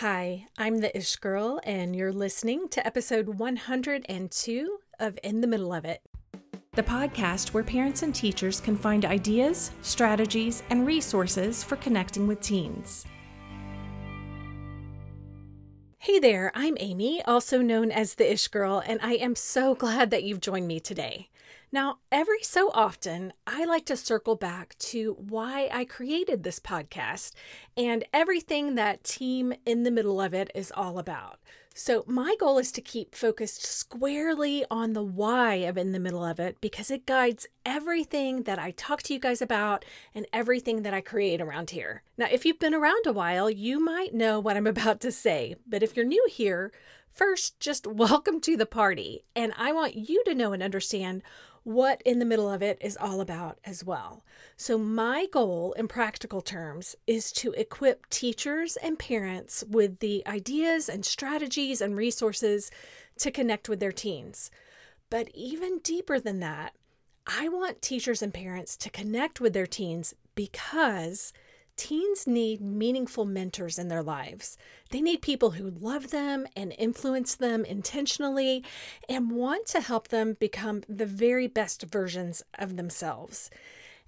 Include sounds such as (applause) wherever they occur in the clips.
Hi, I'm the Ish Girl, and you're listening to episode 102 of In the Middle of It, the podcast where parents and teachers can find ideas, strategies, and resources for connecting with teens. Hey there, I'm Amy, also known as the Ish Girl, and I am so glad that you've joined me today. Now, every so often, I like to circle back to why I created this podcast and everything that Team in the Middle of It is all about. So, my goal is to keep focused squarely on the why of In the Middle of It because it guides everything that I talk to you guys about and everything that I create around here. Now, if you've been around a while, you might know what I'm (laughs) about to say, but if you're new here, first, just (laughs) welcome to the party. And I want you to know and understand what in the middle of it is all about as well. So, my goal in practical terms is to equip teachers and parents with the ideas and strategies and resources to connect with their teens. But even deeper than that, I want teachers and parents to connect with their teens because teens need meaningful mentors in their lives. They need people who love them and influence them intentionally and want to help them become the very best versions of themselves.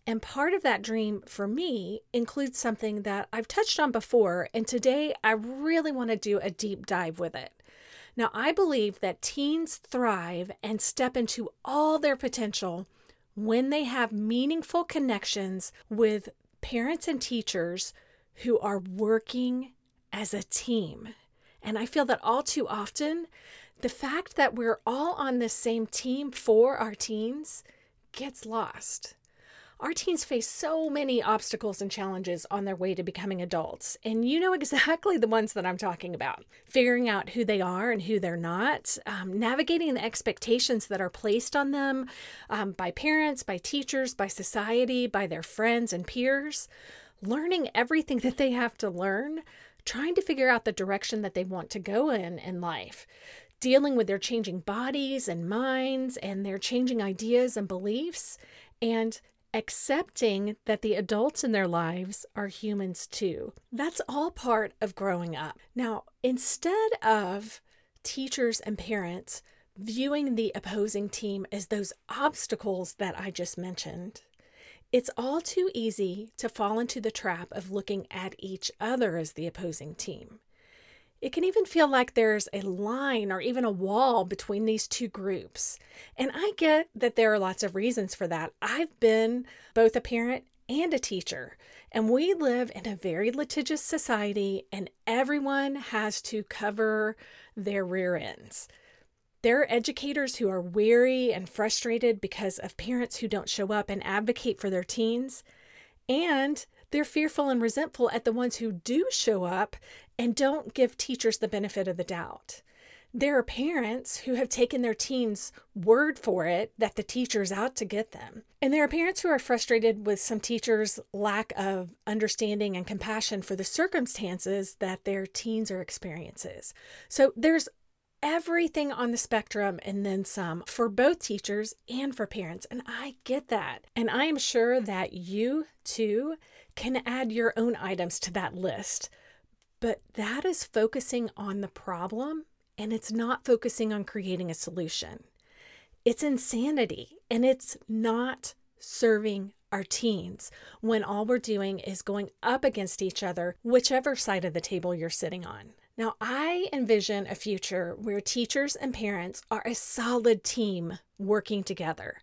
And part of that dream for me includes something that I've touched on before, and today I really want to do a deep dive with it. Now, I believe that teens thrive and step into all their potential when they have meaningful connections with parents and teachers who are working as a team. And I feel that all too often, the fact that we're all on the same team for our teens gets lost. Our teens face so many obstacles and challenges on their way to becoming adults, and you know (laughs) exactly the ones that I'm talking about. Figuring out who they are and who they're not, um, navigating the expectations that are placed on them um, by parents, by teachers, by society, by their friends and peers, learning everything (laughs) that they have to learn, trying to figure out the direction that they want to go in in life dealing with their changing bodies and minds and their changing ideas and beliefs, and accepting that the adults in their lives are humans too. That's all part of growing up. Now, instead of teachers and parents viewing the opposing team as those obstacles that I just mentioned, it's all too easy to fall into the trap of looking at each other as the opposing team. It can even feel like there's a line or even a wall between these two groups. And I get that there are lots of reasons for that. I've been both a parent and a teacher, and we live in a very litigious society, and everyone has to cover their rear ends. There are educators who are weary and frustrated because of parents who don't show up and advocate for their teens. And they're fearful and resentful at the ones who do show up and don't give teachers the benefit of the doubt. There are parents who have taken their teens' word for it that the teacher's out to get them. And there are parents who are frustrated with some teachers' lack of understanding and compassion for the circumstances that their teens are experiencing. So there's everything on the spectrum and then some for both teachers and for parents. And I get that. And I am sure that you too can add your own items to that list. But that is focusing on the problem and it's not focusing on creating a solution. It's insanity and it's not serving our teens when all we're doing is going up against each other, whichever side of the table you're sitting on. Now, I envision a future where teachers and parents are a solid team working together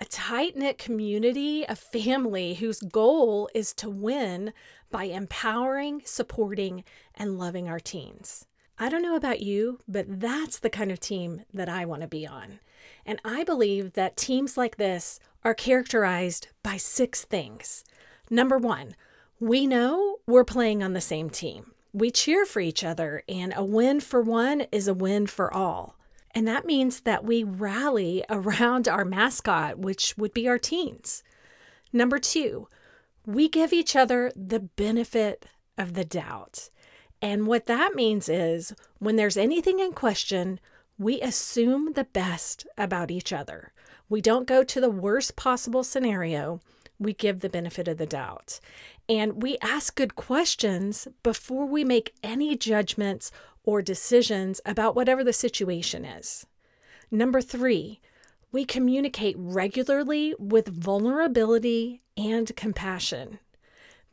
a tight knit community, a family whose goal is to win by empowering, supporting, and loving our teens. I don't know about you, but that's the kind of team that I want to be on. And I believe that teams like this are characterized by six things. Number one, we know we're playing on the same team. We cheer for each other, and a win for one is a win for all. And that means that we rally (laughs) around our mascot, which would be our teens. Number two, we give each other the benefit of the doubt. And what that means is when there's anything in question, we assume the best about each other. We don't go to the worst possible scenario. We give the benefit of the doubt. And we ask good questions before we make any judgments or decisions about whatever the situation is. Number three, we communicate regularly with vulnerability and compassion.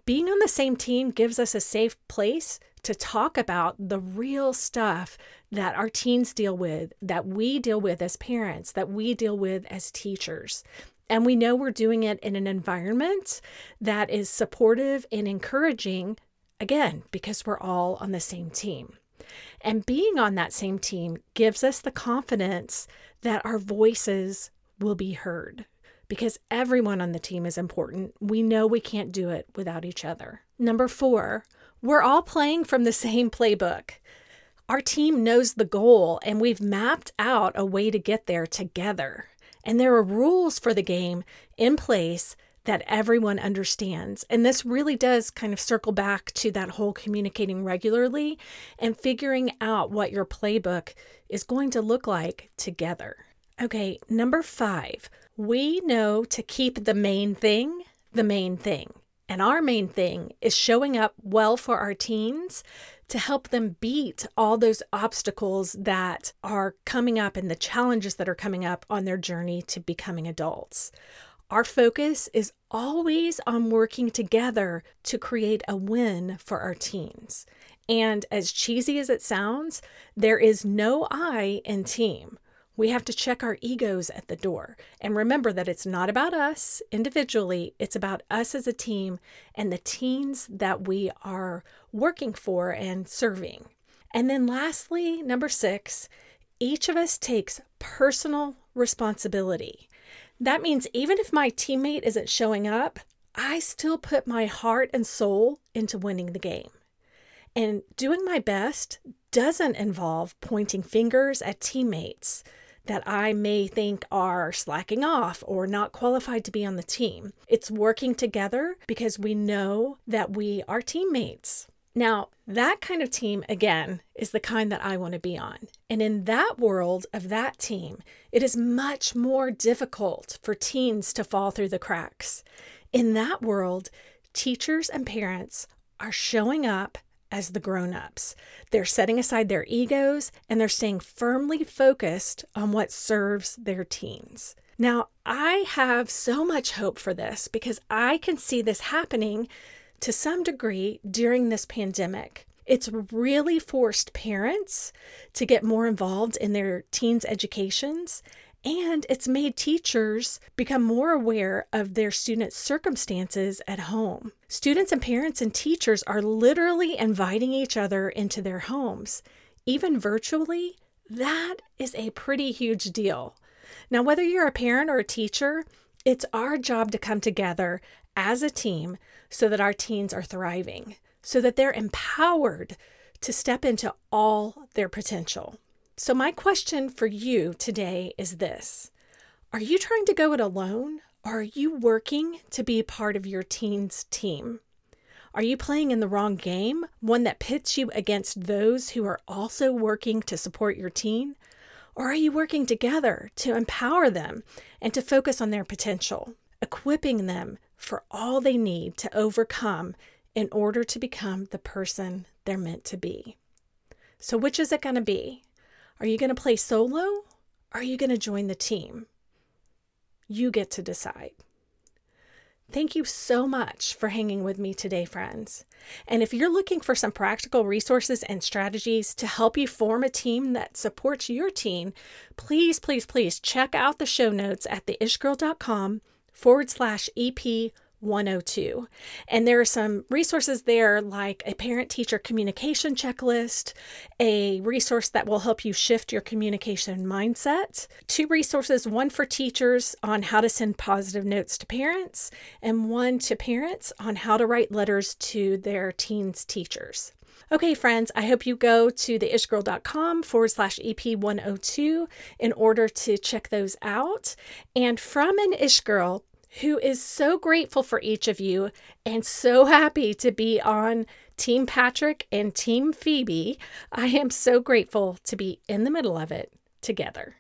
Being on the same team gives us a safe place to talk about the real stuff that our teens deal with, that we deal with as parents, that we deal with as teachers. And we know we're doing it in an environment that is supportive and encouraging, again, because we're all on the same team. And being on that same team gives us the confidence that our voices will be heard because everyone on the team is important. We know we can't do it without each other. Number four, we're all playing from the (laughs) same playbook. Our team knows the goal, and we've mapped out a way to get there together. And there are rules for the game in place that everyone understands. And this really does kind of circle back to that whole communicating regularly and figuring out what your playbook is going to look like together. Okay, number five, we know to keep the main thing the main thing. And our main thing is showing up well for our teens to help them beat all those obstacles that are coming up and the challenges that are coming up on their journey to becoming adults. Our focus is always on working together to create a win for our teens. And as cheesy as it sounds, there is no I in team. We have to check our egos at the door and remember that it's not about us individually, it's about us as a team and the teens that we are working for and serving. And then, lastly, number six, each of us takes personal responsibility. That means even if my teammate isn't showing up, I still put my heart and soul into winning the game. And doing my best doesn't involve pointing fingers at teammates that I may think are slacking off or not qualified to be on the team. It's working together because we know that we are teammates. Now, that kind of team, again, is the kind that I want to be on. And in that world of that team, it is much more difficult for teens to fall through the cracks. In that world, teachers and parents are showing up as the grown ups. They're setting aside their egos and they're staying firmly focused on what serves their teens. Now, I have so much hope for this because I can see this happening to some degree during this pandemic. It's really forced parents to get more involved in their teens' educations, and it's made teachers become more aware of their students' circumstances at home. Students and parents and teachers are literally inviting each other into their homes, even virtually. That is a pretty huge deal. Now, whether you're a parent or a teacher, it's our job to come together as a team so that our teens are thriving, so that they're empowered to step into all their potential. So, my question for you today is this Are you trying to go it alone? Or are you working to be part of your teen's team? Are you playing in the wrong game, one that pits you against those who are also working to support your team? Or are you working together to empower them and to focus on their potential, equipping them for all they need to overcome in order to become the person they're meant to be. So, which is it going to be? Are you going to play solo? Or are you going to join the team? You get to decide. Thank you so much for hanging with me today, friends. And if you're looking for some practical resources and strategies to help you form a team that supports your team, please, please, please check out the show notes at theishgirl.com forward slash EP 102. And there are some resources there like a parent teacher communication checklist, a resource that will help you shift your communication mindset, two resources one for teachers on how to send positive notes to parents, and one to parents on how to write letters to their teens' teachers. Okay, friends, I hope you go to theishgirl.com forward slash EP102 in order to check those out. And from an Ish Girl, who is so grateful for each of you and so happy to be on Team Patrick and Team Phoebe. I am so grateful to be in the middle of it together.